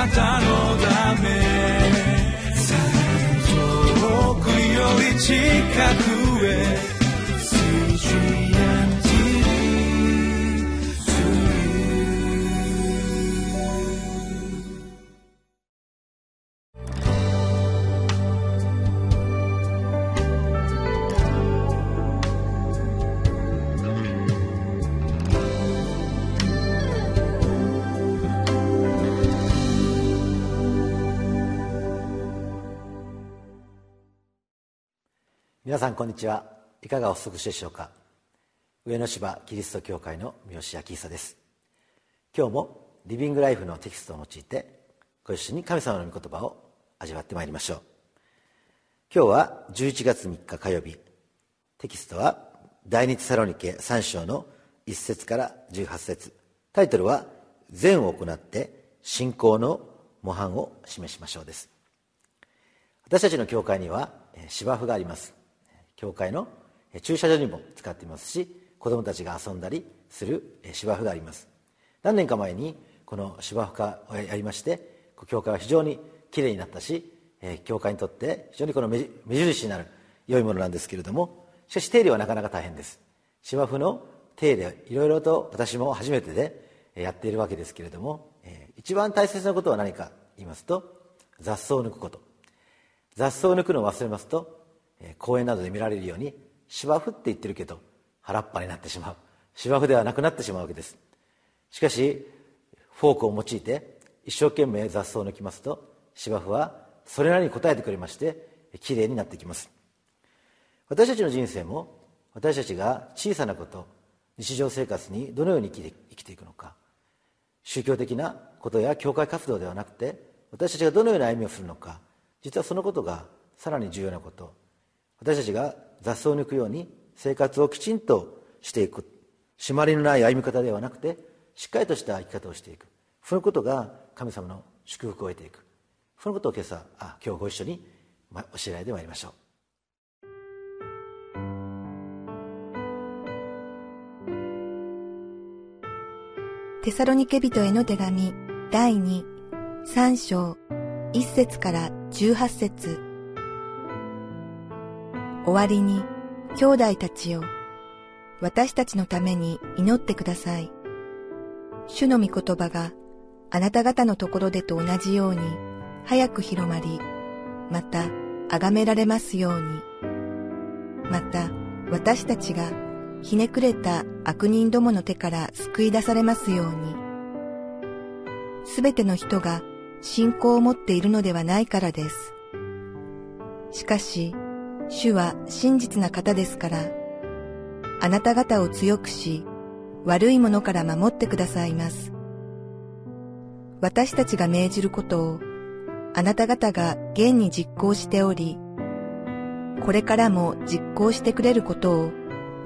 なたのため。遠くより近く。皆さんこんにちは。いかがお過ごしでしょうか？上野芝キリスト教会の三好明久です。今日もリビングライフのテキストを用いてご一緒に神様の御言葉を味わってまいりましょう。今日は11月3日火曜日。テキストは第二サロニケ3章の1節から18節。タイトルは「善を行って信仰の模範を示しましょう」です。私たちの教会には芝生があります。教会の駐車場にも使っていますし子どもたちが遊んだりする芝生があります。何年か前にこの芝生化をやりまして教会は非常にきれいになったし教会にとって非常にこの目印になる良いものなんですけれどもしかし手入れはなかなか大変です。芝生の手入れいろいろと私も初めてでやっているわけですけれども一番大切なことは何か言いますと雑草を抜くこと。雑草を抜くのを忘れますと公園などで見られるように芝生って言ってるけど原っぱになってしまう。芝生ではなくなってしまうわけです。しかしフォークを用いて一生懸命雑草を抜きますと芝生はそれなりに応えてくれましてきれいになってきます。私たちの人生も私たちが小さなこと日常生活にどのように生き生きていくのか宗教的なことや教会活動ではなくて私たちがどのような歩みをするのか実はそのことがさらに重要なこと。私たちが雑草を抜くように生活をきちんとしていく。締まりのない歩み方ではなくてしっかりとした生き方をしていく。そのことが神様の祝福を得ていく。そのことを今朝あ今日ご一緒に教えられてまいりましょう。テサロニケ人への手紙第23章1節から18節。終わりに、兄弟たちよ、私たちのために祈ってください。主の御言葉があなた方のところでと同じように早く広まり、また崇められますように。また私たちがひねくれた悪人どもの手から救い出されますように。すべての人が信仰を持っているのではないからです。しかし、主は真実な方ですから、あなた方を強くし、悪いものから守ってくださいます。私たちが命じることを、あなた方が現に実行しており、これからも実行してくれることを、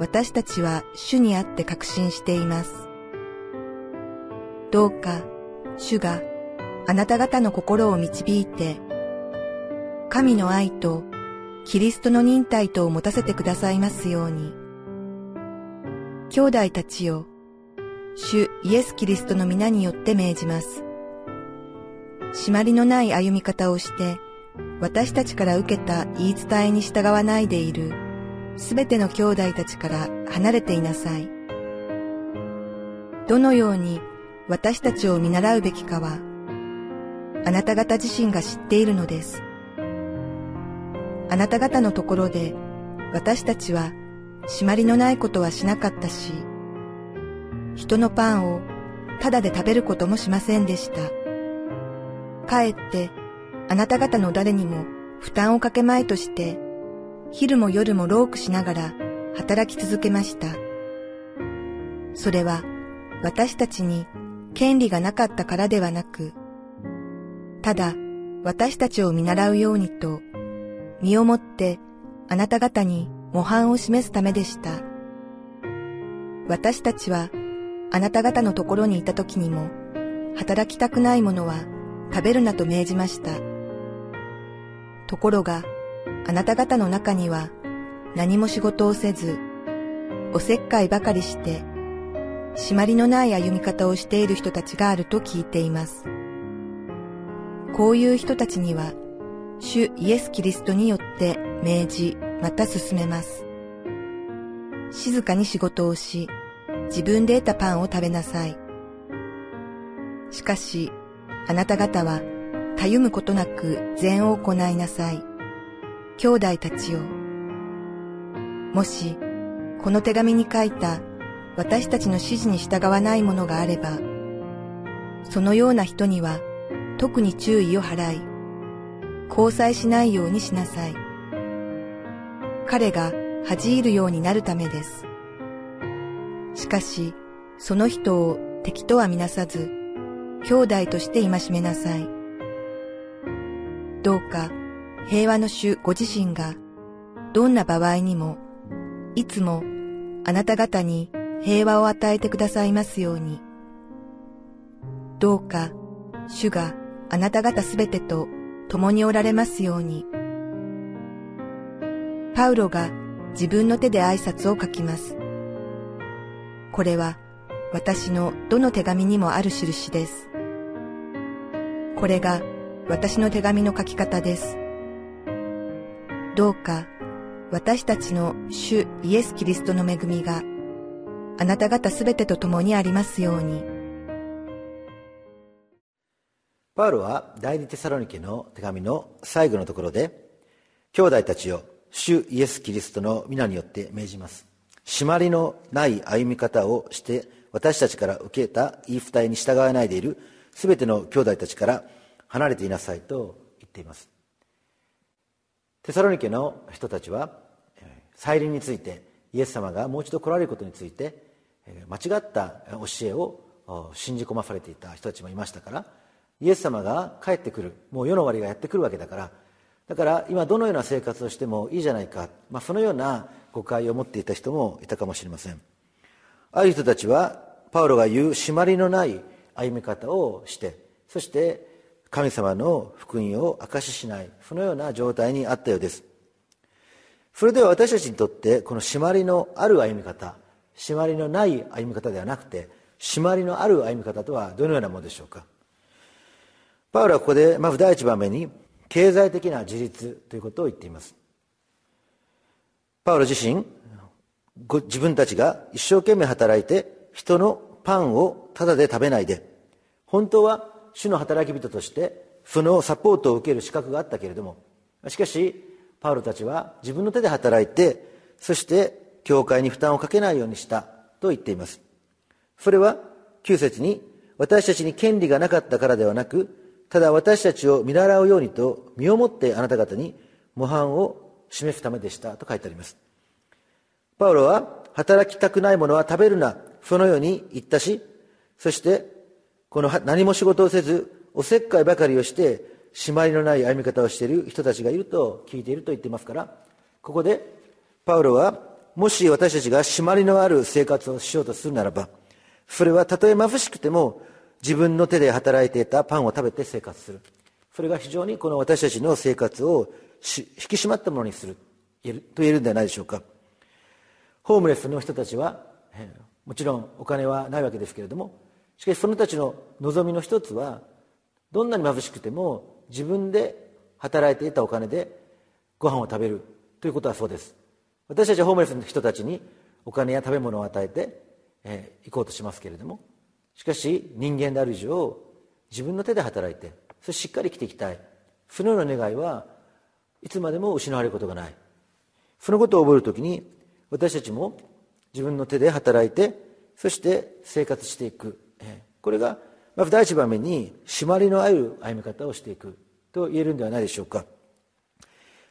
私たちは主にあって確信しています。どうか、主があなた方の心を導いて、神の愛とキリストの忍耐とを持たせてくださいますように。兄弟たちよ、主イエス・キリストの皆によって命じます。締まりのない歩み方をして、私たちから受けた言い伝えに従わないでいる、すべての兄弟たちから離れていなさい。どのように私たちを見習うべきかは、あなた方自身が知っているのです。あなた方のところで私たちは締まりのないことはしなかったし、人のパンをただで食べることもしませんでした。かえってあなた方の誰にも負担をかけまいとして、昼も夜も労苦しながら働き続けました。それは私たちに権利がなかったからではなく、ただ私たちを見習うようにと身をもってあなた方に模範を示すためでした。私たちはあなた方のところにいた時にも働きたくないものは食べるなと命じました。ところがあなた方の中には何も仕事をせず、おせっかいばかりして、締まりのない歩み方をしている人たちがあると聞いています。こういう人たちには、主イエス・キリストによって命じ、また進めます。静かに仕事をし、自分で得たパンを食べなさい。しかし、あなた方は、たゆむことなく善を行いなさい。兄弟たちよ。もし、この手紙に書いた私たちの指示に従わないものがあれば、そのような人には特に注意を払い、交際しないようにしなさい。彼が恥じ入るようになるためです。しかし、その人を敵とはみなさず、兄弟として戒めなさい。どうか平和の主ご自身がどんな場合にもいつもあなた方に平和を与えてくださいますように。どうか主があなた方すべてと共におられますように。パウロが自分の手で挨拶を書きます。これは私のどの手紙にもある印です。これが私の手紙の書き方です。どうか私たちの主イエス・キリストの恵みがあなた方すべてと共にありますように。パウロは第二テサロニケの手紙の最後のところで兄弟たちよ主イエス・キリストの皆によって命じます。締まりのない歩み方をして私たちから受けた言い伝えに従わないでいる全ての兄弟たちから離れていなさいと言っています。テサロニケの人たちは再臨についてイエス様がもう一度来られることについて間違った教えを信じ込まされていた人たちもいましたからイエス様が帰ってくる。もう世の終わりがやってくるわけだから。だから今どのような生活をしてもいいじゃないか、まあ、そのような誤解を持っていた人もいたかもしれません。ある人たちはパウロが言う締まりのない歩み方をしてそして神様の福音を証ししない。そのような状態にあったようです。それでは私たちにとってこの締まりのある歩み方締まりのない歩み方ではなくて締まりのある歩み方とはどのようなものでしょうか？パウロはここでまず第一番目に経済的な自立ということを言っています。パウロ自身自分たちが一生懸命働いて人のパンをタダで食べないで本当は主の働き人としてそのサポートを受ける資格があったけれどもしかしパウロたちは自分の手で働いてそして教会に負担をかけないようにしたと言っています。それは9節に私たちに権利がなかったからではなくただ私たちを見習うようにと身をもってあなた方に模範を示すためでしたと書いてあります。パウロは働きたくないものは食べるなそのように言ったしそしてこの何も仕事をせずおせっかいばかりをして締まりのない歩み方をしている人たちがいると聞いていると言っていますからここでパウロはもし私たちが締まりのある生活をしようとするならばそれはたとえ貧しくても自分の手で働いていたパンを食べて生活する。それが非常にこの私たちの生活を引き締まったものにする。と言えるんではないでしょうか。ホームレスの人たちはもちろんお金はないわけですけれどもしかしその人たちの望みの一つはどんなに貧しくても自分で働いていたお金でご飯を食べる。ということはそうです。私たちはホームレスの人たちにお金や食べ物を与えて、えー、行こうとしますけれどもしかし人間である以上自分の手で働いてそれしっかり生きていきたい。そのような願いはいつまでも失われることがない。そのことを覚える時に私たちも自分の手で働いてそして生活していく。これがまず第一番目に締まりのある歩み方をしていく。と言えるんではないでしょうか。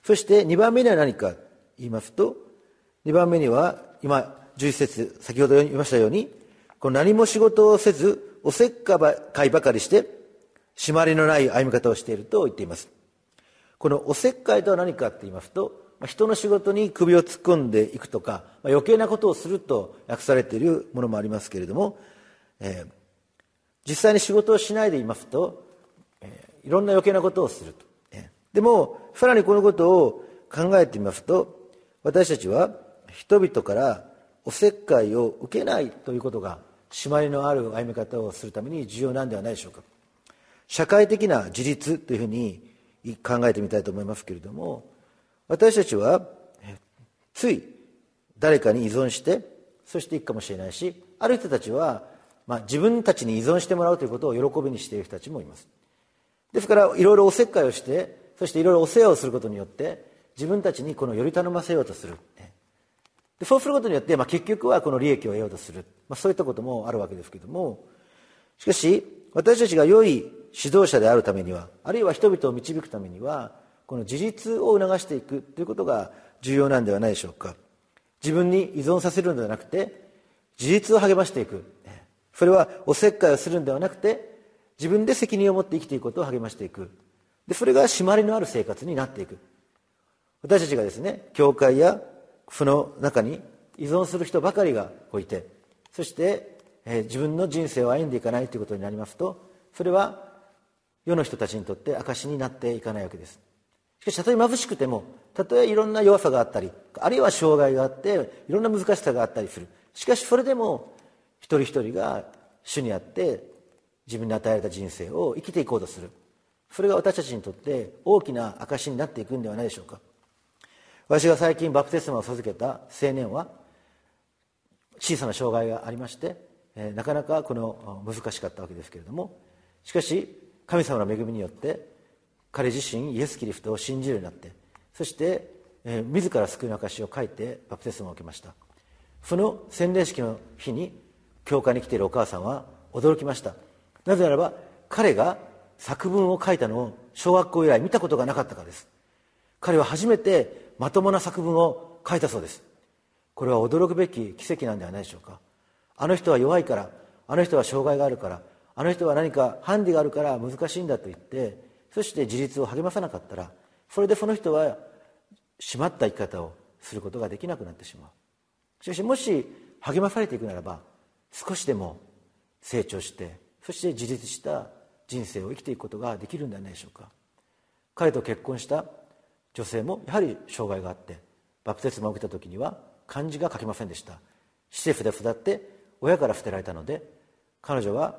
そして2番目には何か言いますと2番目には今11節先ほど言いましたようにこの何も仕事をせずおせっかいばかりして締まりのない歩み方をしていると言っています。このおせっかいとは何かって言いますと人の仕事に首を突っ込んでいくとか余計なことをすると訳されているものもありますけれども、えー、実際に仕事をしないでいますと、えー、いろんな余計なことをすると、えー、でもさらにこのことを考えてみますと私たちは人々からおせっかいを受けないということが締まりのある歩み方をするために重要なんではないでしょうか。社会的な自立というふうに考えてみたいと思いますけれども私たちはつい誰かに依存してそしていくかもしれないしある人たちは、まあ、自分たちに依存してもらうということを喜びにしている人たちもいます。ですからいろいろおせっかいをしてそしていろいろお世話をすることによって自分たちにこのより頼ませようとする。でそうすることによって、まあ、結局はこの利益を得ようとする、まあ、そういったこともあるわけですけども。しかし私たちが良い指導者であるためにはあるいは人々を導くためにはこの自立を促していくということが重要なんではないでしょうか。自分に依存させるのではなくて自立を励ましていく。それはおせっかいをするのではなくて自分で責任を持って生きていくことを励ましていく。でそれが締まりのある生活になっていく。私たちがですね教会やその中に依存する人ばかりがいてそして、えー、自分の人生を歩んでいかないということになりますとそれは世の人たちにとって証になっていかないわけです。しかしたとえ貧しくてもたとえいろんな弱さがあったりあるいは障害があっていろんな難しさがあったりする。しかしそれでも一人一人が主にあって自分に与えられた人生を生きていこうとする。それが私たちにとって大きな証になっていくんではないでしょうか。私が最近バプテスマを授けた青年は小さな障害がありまして、えー、なかなかこの難しかったわけですけれどもしかし神様の恵みによって彼自身イエス・キリストを信じるようになってそして、えー、自ら救いの証を書いてバプテスマを受けました。その洗礼式の日に教会に来ているお母さんは驚きました。なぜならば彼が作文を書いたのを小学校以来見たことがなかったからです。彼は初めてまともな作文を書いたそうです。これは驚くべき奇跡なんではないでしょうか。あの人は弱いからあの人は障害があるからあの人は何かハンディがあるから難しいんだと言ってそして自立を励まさなかったらそれでその人は締まった生き方をすることができなくなってしまう。しかしもし励まされていくならば少しでも成長してそして自立した人生を生きていくことができるんではないでしょうか。彼と結婚した女性もやはり障害があってバプテスマを受けた時には漢字が書けませんでした。施設で育って親から捨てられたので彼女は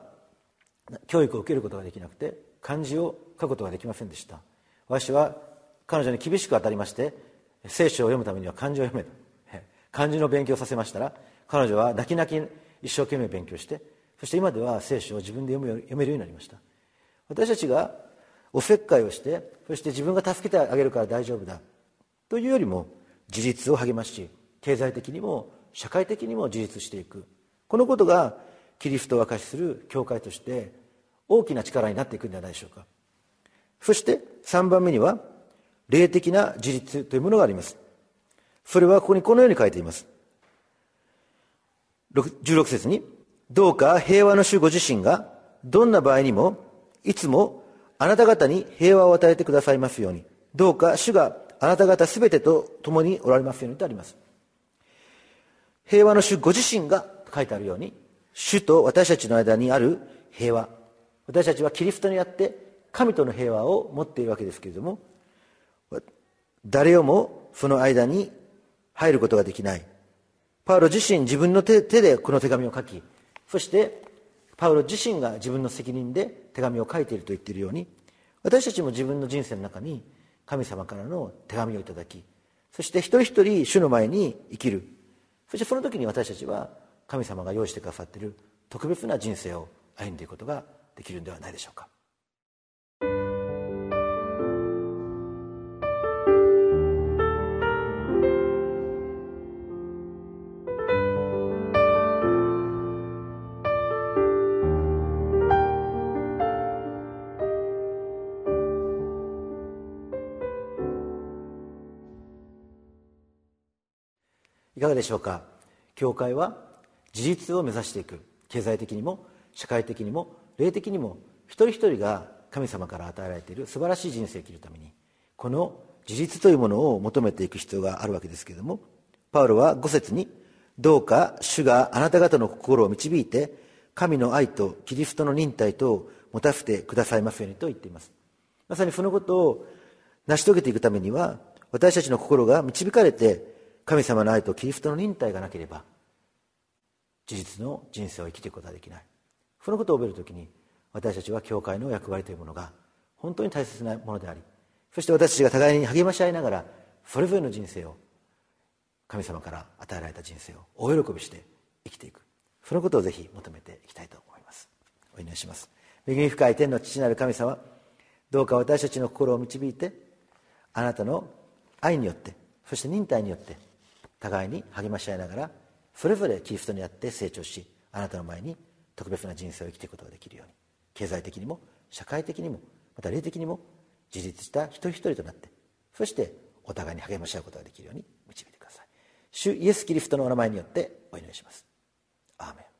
教育を受けることができなくて漢字を書くことができませんでした。私は彼女に厳しく当たりまして聖書を読むためには漢字を読めと漢字の勉強をさせましたら彼女は泣き泣き一生懸命勉強してそして今では聖書を自分で読め読めるようになりました。私たちがおせっかいをしてそして自分が助けてあげるから大丈夫だ。というよりも自立を励まし経済的にも社会的にも自立していく。このことがキリストを明かしする教会として大きな力になっていくんではないでしょうか。そして3番目には霊的な自立というものがあります。それはここにこのように書いています。16節にどうか平和の主ご自身がどんな場合にもいつもあなた方に平和を与えてくださいますように。どうか主があなた方すべてと共におられますようにとあります。平和の主ご自身が書いてあるように主と私たちの間にある平和。私たちはキリストにあって神との平和を持っているわけですけれども誰をもその間に入ることができない。パウロ自身自分の手でこの手紙を書きそしてパウロ自身が自分の責任で手紙を書いていると言っているように私たちも自分の人生の中に神様からの手紙をいただきそして一人一人主の前に生きる。そしてその時に私たちは神様が用意してくださっている特別な人生を歩んでいくことができるんではないでしょうか。いかがでしょうか？教会は自立を目指していく。経済的にも社会的にも霊的にも一人一人が神様から与えられている素晴らしい人生を生きるためにこの自立というものを求めていく必要があるわけですけれどもパウロは5節に「どうか主があなた方の心を導いて神の愛とキリストの忍耐とを持たせてくださいますように」と言っています。まさにそのことを成し遂げていくためには私たちの心が導かれて神様の愛とキリストの忍耐がなければ事実の人生を生きていくことはできない。そのことを覚えるときに私たちは教会の役割というものが本当に大切なものでありそして私たちが互いに励まし合いながらそれぞれの人生を神様から与えられた人生を大喜びして生きていく。そのことをぜひ求めていきたいと思います。お祈りします。恵み深い天の父なる神様どうか私たちの心を導いてあなたの愛によってそして忍耐によって互いに励まし合いながらそれぞれキリストにあって成長しあなたの前に特別な人生を生きていくことができるように経済的にも社会的にもまた霊的にも自立した一人一人となってそしてお互いに励まし合うことができるように導いてください。主イエス・キリストのお名前によってお祈りします。アーメン。